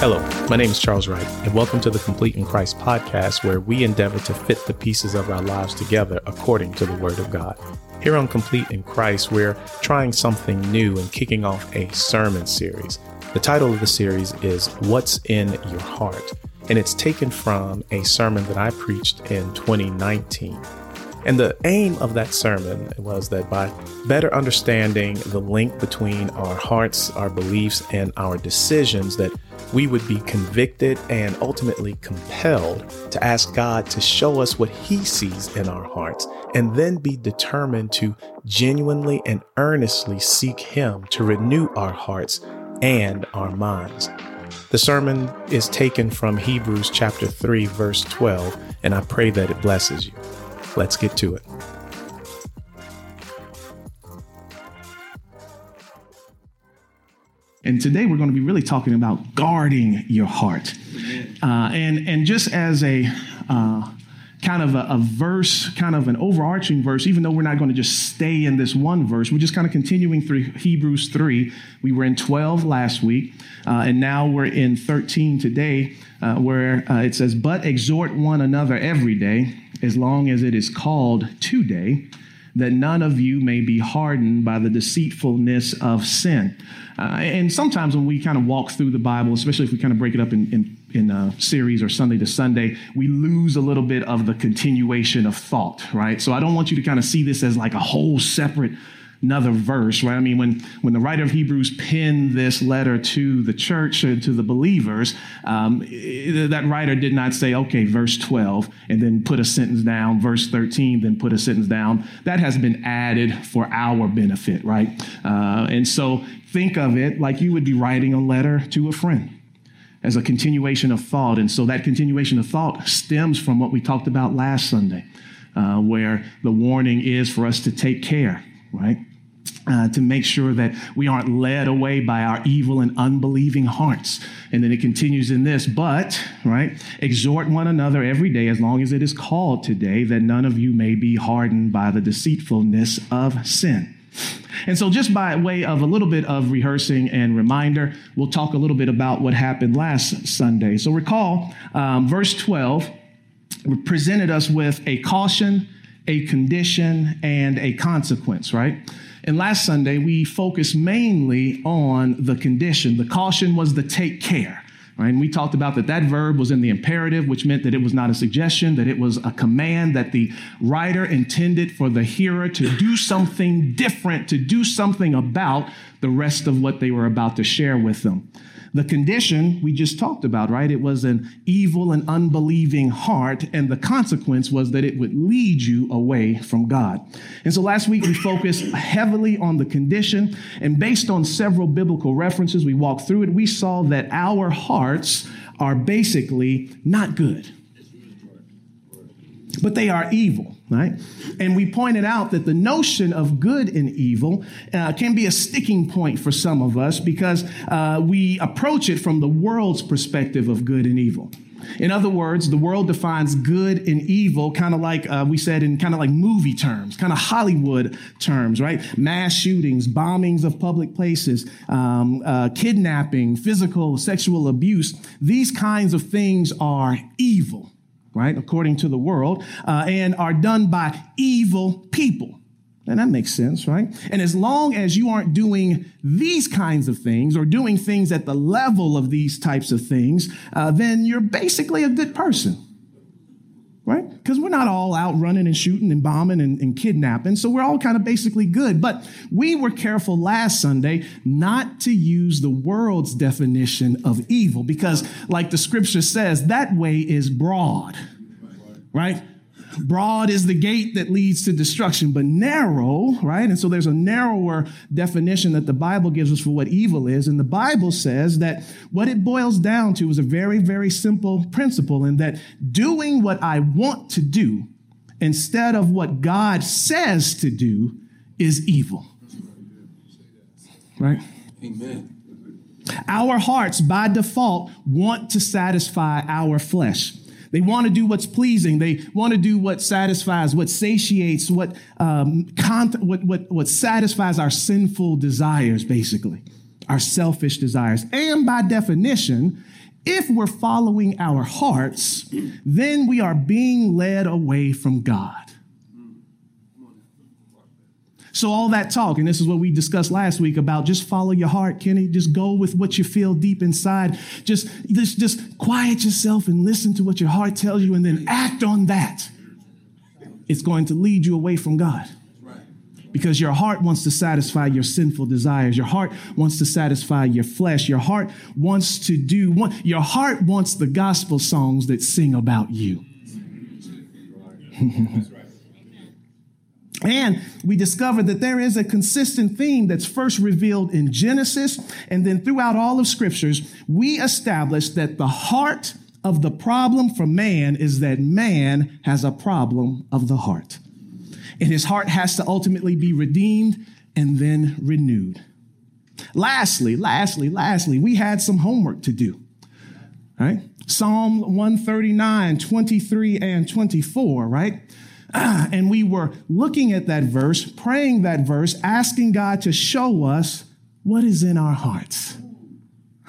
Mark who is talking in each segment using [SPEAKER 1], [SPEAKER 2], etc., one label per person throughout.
[SPEAKER 1] Hello, my name is Charles Wright, and welcome to the Complete in Christ podcast, where we endeavor to fit the pieces of our lives together according to the Word of God. Here on Complete in Christ, we're trying something new and kicking off a sermon series. The title of the series is What's in Your Heart, and it's taken from a sermon that I preached in 2019. And the aim of that sermon was that by better understanding the link between our hearts, our beliefs, and our decisions, that we would be convicted and ultimately compelled to ask God to show us what He sees in our hearts, and then be determined to genuinely and earnestly seek Him to renew our hearts and our minds. The sermon is taken from Hebrews chapter 3, verse 12, and I pray that it blesses you. Let's get to it.
[SPEAKER 2] And today we're going to be really talking about guarding your heart. Uh, and, and just as a uh, kind of a, a, verse, kind of an overarching verse, even though we're not going to just stay in this one verse, we're just kind of continuing through Hebrews 3. We were in 12 last week, uh, and now we're in 13 today, uh, where uh, it says, But exhort one another every day, as long as it is called today that none of you may be hardened by the deceitfulness of sin. Uh, and sometimes when we kind of walk through the Bible, especially if we kind of break it up in, in, in a series or Sunday to Sunday, we lose a little bit of the continuation of thought, right? So I don't want you to kind of see this as like a whole separate another verse, right? I mean, when, when the writer of Hebrews penned this letter to the church, uh, to the believers, um, that writer did not say, okay, verse 12, and then put a sentence down, verse 13, then put a sentence down. That has been added for our benefit, right? Uh, and so think of it like you would be writing a letter to a friend as a continuation of thought. And so that continuation of thought stems from what we talked about last Sunday, uh, where the warning is for us to take care, right? uh, to make sure that we aren't led away by our evil and unbelieving hearts. And then it continues in this, but, right, exhort one another every day as long as it is called today, that none of you may be hardened by the deceitfulness of sin. And so, just by way of a little bit of rehearsing and reminder, we'll talk a little bit about what happened last Sunday. So, recall um, verse 12 presented us with a caution, a condition, and a consequence, right? And last Sunday, we focused mainly on the condition. The caution was the take care. Right? And we talked about that that verb was in the imperative, which meant that it was not a suggestion, that it was a command that the writer intended for the hearer to do something different, to do something about the rest of what they were about to share with them. The condition we just talked about, right? It was an evil and unbelieving heart, and the consequence was that it would lead you away from God. And so last week we focused heavily on the condition, and based on several biblical references, we walked through it. We saw that our hearts are basically not good, but they are evil right? And we pointed out that the notion of good and evil uh, can be a sticking point for some of us because uh, we approach it from the world's perspective of good and evil. In other words, the world defines good and evil kind of like uh, we said in kind of like movie terms, kind of Hollywood terms, right? Mass shootings, bombings of public places, um, uh, kidnapping, physical, sexual abuse. These kinds of things are evil right, according to the world, uh, and are done by evil people. And that makes sense, right? And as long as you aren't doing these kinds of things or doing things at the level of these types of things, uh, then you're basically a good person? Because we're not all out running and shooting and bombing and, and, kidnapping, so we're all kind of basically good. But we were careful last Sunday not to use the world's definition of evil because, like the scripture says, that way is broad, right? Broad is the gate that leads to destruction, but narrow, right? And so there's a narrower definition that the Bible gives us for what evil is. And the Bible says that what it boils down to is a very, very simple principle in that doing what I want to do instead of what God says to do is evil. Right? Amen. Our hearts, by default, want to satisfy our flesh. They want to do what's pleasing. They want to do what satisfies, what satiates, what, um, what, what, what satisfies our sinful desires, basically, our selfish desires. And by definition, if we're following our hearts, then we are being led away from God. So, all that talk, and this is what we discussed last week about just follow your heart, Kenny. Just go with what you feel deep inside. Just, just, just quiet yourself and listen to what your heart tells you and then act on that. It's going to lead you away from God. Because your heart wants to satisfy your sinful desires. Your heart wants to satisfy your flesh. Your heart wants to do, your heart wants the gospel songs that sing about you. And we discovered that there is a consistent theme that's first revealed in Genesis and then throughout all of scriptures. We established that the heart of the problem for man is that man has a problem of the heart. And his heart has to ultimately be redeemed and then renewed. Lastly, lastly, lastly, we had some homework to do. Right? Psalm 139, 23, and 24, right? and we were looking at that verse, praying that verse, asking God to show us what is in our hearts.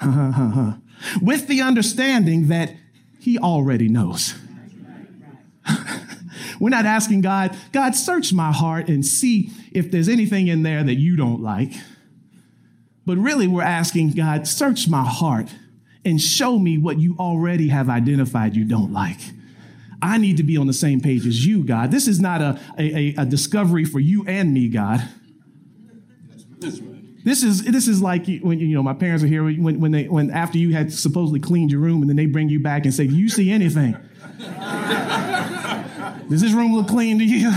[SPEAKER 2] With the understanding that He already knows. We're not asking God, God, search my heart and see if there's anything in there that you don't like. But really, we're asking God, search my heart and show me what you already have identified you don't like. I need to be on the same page as you, God. This is not a, a, a discovery for you and me, God. This is this is like when you know my parents are here when when they when after you had supposedly cleaned your room and then they bring you back and say, "Do you see anything? does this room look clean to you?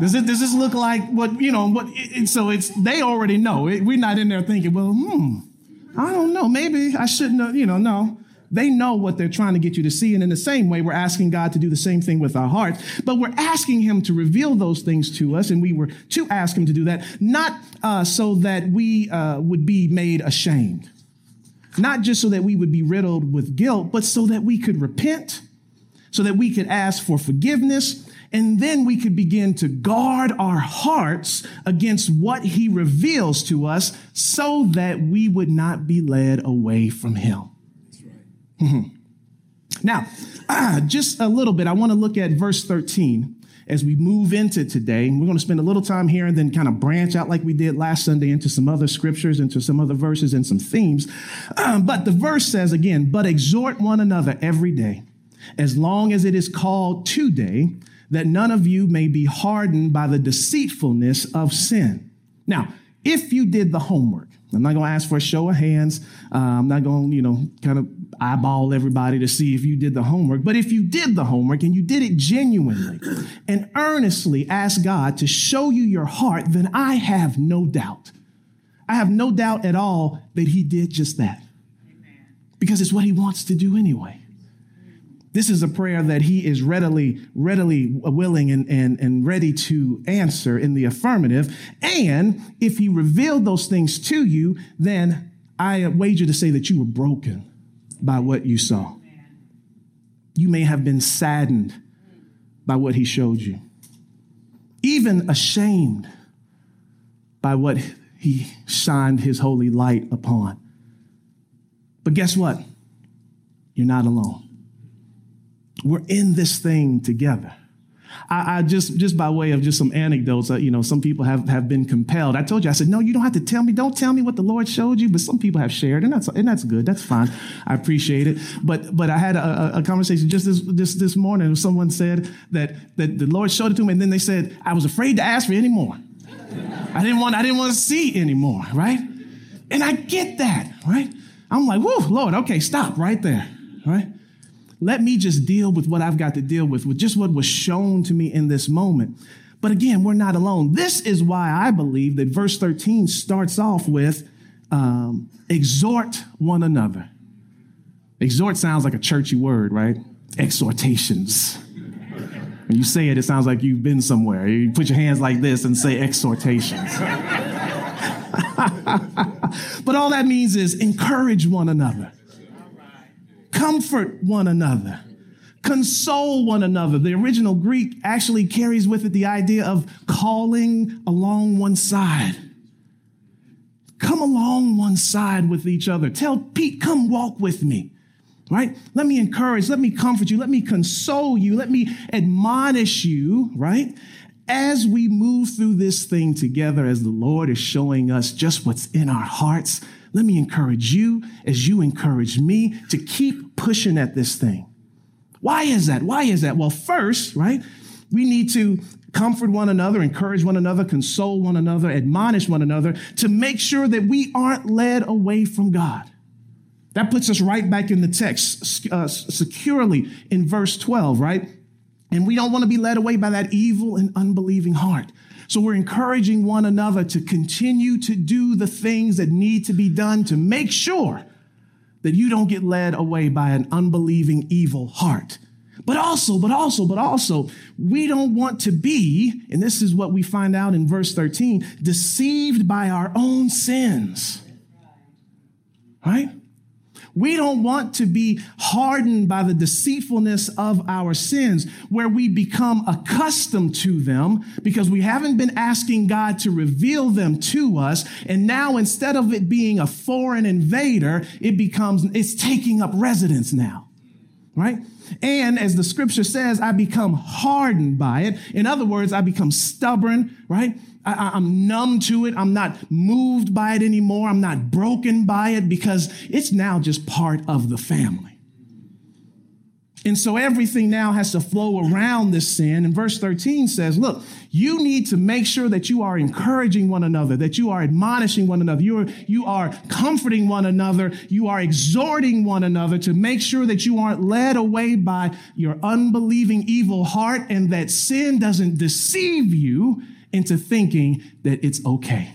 [SPEAKER 2] Does it does this look like what you know what?" It, so it's they already know. It, we're not in there thinking, "Well, hmm, I don't know. Maybe I shouldn't." Have, you know, no. They know what they're trying to get you to see. And in the same way, we're asking God to do the same thing with our hearts. But we're asking Him to reveal those things to us. And we were to ask Him to do that, not uh, so that we uh, would be made ashamed, not just so that we would be riddled with guilt, but so that we could repent, so that we could ask for forgiveness. And then we could begin to guard our hearts against what he reveals to us so that we would not be led away from him. Mm-hmm. Now, uh, just a little bit, I want to look at verse 13 as we move into today. We're going to spend a little time here and then kind of branch out like we did last Sunday into some other scriptures, into some other verses and some themes. Um, but the verse says again, but exhort one another every day, as long as it is called today, that none of you may be hardened by the deceitfulness of sin. Now, if you did the homework, I'm not going to ask for a show of hands. Uh, I'm not going to, you know, kind of eyeball everybody to see if you did the homework. But if you did the homework and you did it genuinely and earnestly ask God to show you your heart, then I have no doubt. I have no doubt at all that He did just that. Because it's what He wants to do anyway. This is a prayer that he is readily, readily willing and, and, and ready to answer in the affirmative. And if he revealed those things to you, then I wager to say that you were broken by what you saw. You may have been saddened by what he showed you, even ashamed by what he shined his holy light upon. But guess what? You're not alone. We're in this thing together. I, I, just just by way of just some anecdotes, uh, you know, some people have, have been compelled. I told you, I said, no, you don't have to tell me. Don't tell me what the Lord showed you. But some people have shared, and that's and that's good. That's fine. I appreciate it. But but I had a, a conversation just this this this morning. Someone said that that the Lord showed it to me, and then they said I was afraid to ask for any more. I didn't want I didn't want to see anymore, right? And I get that, right? I'm like, whoa, Lord, okay, stop right there, right? Let me just deal with what I've got to deal with, with just what was shown to me in this moment. But again, we're not alone. This is why I believe that verse 13 starts off with um, exhort one another. Exhort sounds like a churchy word, right? Exhortations. When you say it, it sounds like you've been somewhere. You put your hands like this and say exhortations. but all that means is encourage one another comfort one another, Console one another. The original Greek actually carries with it the idea of calling along one side. Come along one side with each other. Tell Pete, come walk with me. Right? Let me encourage, let me comfort you, let me console you, let me admonish you, right? As we move through this thing together, as the Lord is showing us just what's in our hearts, let me encourage you as you encourage me to keep pushing at this thing. Why is that? Why is that? Well, first, right, we need to comfort one another, encourage one another, console one another, admonish one another to make sure that we aren't led away from God. That puts us right back in the text uh, securely in verse 12, right? And we don't want to be led away by that evil and unbelieving heart. So we're encouraging one another to continue to do the things that need to be done to make sure that you don't get led away by an unbelieving evil heart. But also, but also, but also, we don't want to be, and this is what we find out in verse 13, deceived by our own sins. Right? We don't want to be hardened by the deceitfulness of our sins, where we become accustomed to them because we haven't been asking God to reveal them to us. And now instead of it being a foreign invader, it becomes, it's taking up residence now, right? And as the scripture says, I become hardened by it. In other words, I become stubborn, right? I, am numb to it. I'm not moved by it anymore. I'm not broken by it because it's now just part of the family. And so everything now has to flow around this sin. And verse 13 says, look, you need to make sure that you are encouraging one another, that you are admonishing one another, you are, you are comforting one another, you are exhorting one another to make sure that you aren't led away by your unbelieving evil heart and that sin doesn't deceive you into thinking that it's okay.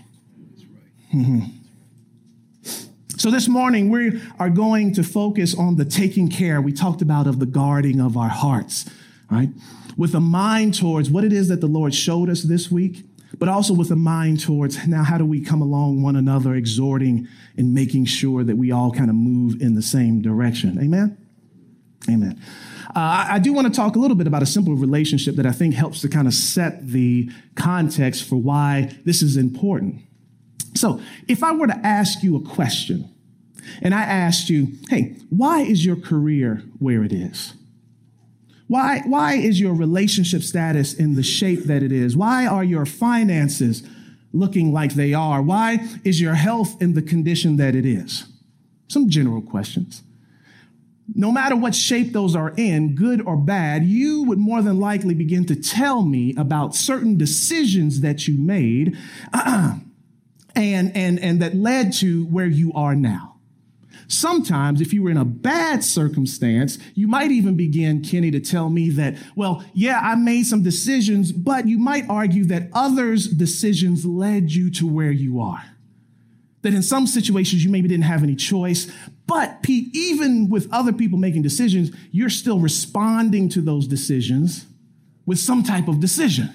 [SPEAKER 2] So this morning we are going to focus on the taking care we talked about of the guarding of our hearts, right? With a mind towards what it is that the Lord showed us this week, but also with a mind towards now how do we come along one another exhorting and making sure that we all kind of move in the same direction. Amen. Amen. Uh, I do want to talk a little bit about a simple relationship that I think helps to kind of set the context for why this is important. So, if I were to ask you a question, and I asked you, hey, why is your career where it is? Why, why is your relationship status in the shape that it is? Why are your finances looking like they are? Why is your health in the condition that it is? Some general questions no matter what shape those are in, good or bad, you would more than likely begin to tell me about certain decisions that you made and, and, and that led to where you are now. Sometimes, if you were in a bad circumstance, you might even begin, Kenny, to tell me that, well, yeah, I made some decisions, but you might argue that others' decisions led you to where you are that in some situations you maybe didn't have any choice. But Pete, even with other people making decisions, you're still responding to those decisions with some type of decision.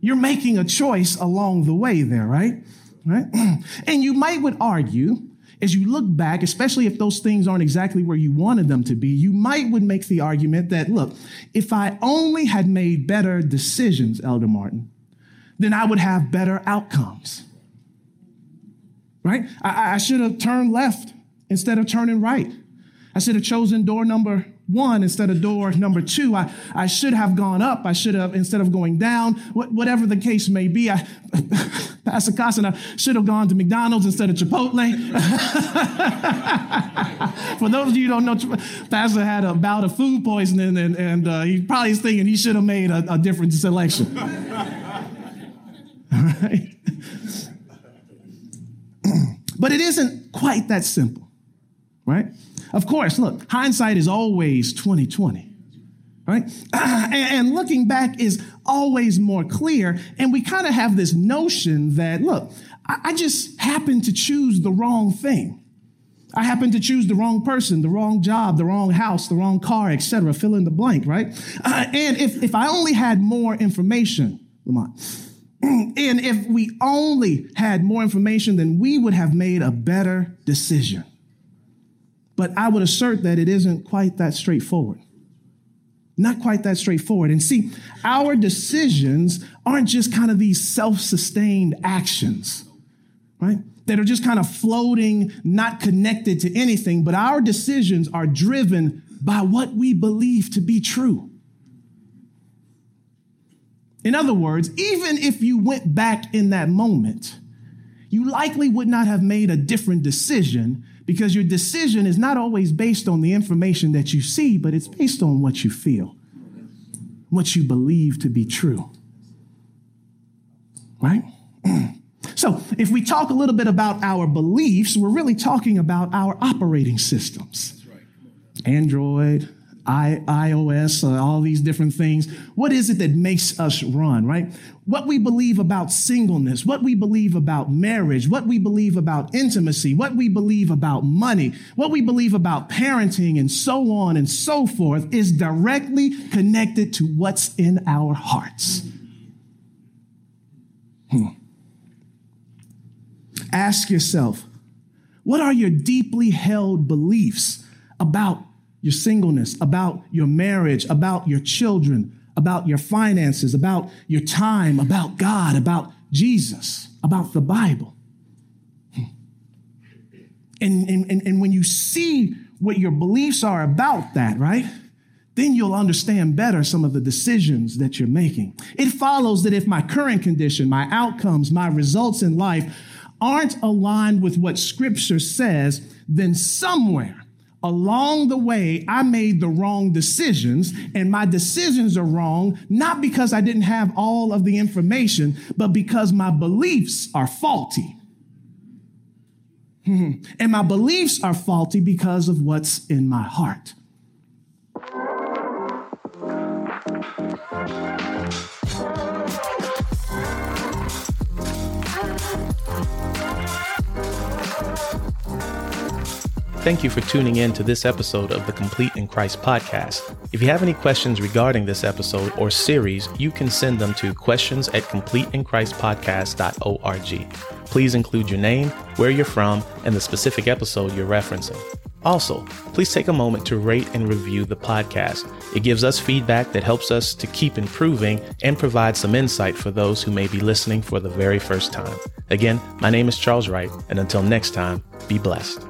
[SPEAKER 2] You're making a choice along the way there, right? Right? And you might would argue, as you look back, especially if those things aren't exactly where you wanted them to be, you might would make the argument that, look, if I only had made better decisions, Elder Martin, then I would have better outcomes right? I, I should have turned left instead of turning right. I should have chosen door number one instead of door number two. I, I should have gone up. I should have, instead of going down, wh- whatever the case may be. I, Pastor Costin, I should have gone to McDonald's instead of Chipotle. For those of you who don't know, Pastor had a bout of food poisoning and, and uh, he probably is thinking he should have made a, a different selection. All right? But it isn't quite that simple, right? Of course, look, hindsight is always 2020, right? And looking back is always more clear. And we kind of have this notion that, look, I just happened to choose the wrong thing. I happened to choose the wrong person, the wrong job, the wrong house, the wrong car, etc. Fill in the blank, right? Uh, and if, if I only had more information, Lamont, and if we only had more information, then we would have made a better decision. But I would assert that it isn't quite that straightforward. Not quite that straightforward. And see, our decisions aren't just kind of these self sustained actions, right? That are just kind of floating, not connected to anything, but our decisions are driven by what we believe to be true. In other words, even if you went back in that moment, you likely would not have made a different decision because your decision is not always based on the information that you see, but it's based on what you feel, what you believe to be true. Right? so, if we talk a little bit about our beliefs, we're really talking about our operating systems. Android, I, iOS, uh, all these different things. What is it that makes us run, right? What we believe about singleness, what we believe about marriage, what we believe about intimacy, what we believe about money, what we believe about parenting, and so on and so forth is directly connected to what's in our hearts. Hmm. Ask yourself, what are your deeply held beliefs about your singleness, about your marriage, about your children, about your finances, about your time, about God, about Jesus, about the Bible. Hmm. And, and, and when you see what your beliefs are about that, right? Then you'll understand better some of the decisions that you're making. It follows that if my current condition, my outcomes, my results in life aren't aligned with what scripture says, then somewhere along the way, I made the wrong decisions, and my decisions are wrong, not because I didn't have all of the information, but because my beliefs are faulty. and my beliefs are faulty because of what's in my heart.
[SPEAKER 1] Thank you for tuning in to this episode of the Complete in Christ podcast. If you have any questions regarding this episode or series, you can send them to questions at completeinchristpodcast.org. Please include your name, where you're from, and the specific episode you're referencing. Also, please take a moment to rate and review the podcast. It gives us feedback that helps us to keep improving and provide some insight for those who may be listening for the very first time. Again, my name is Charles Wright, and until next time, be blessed.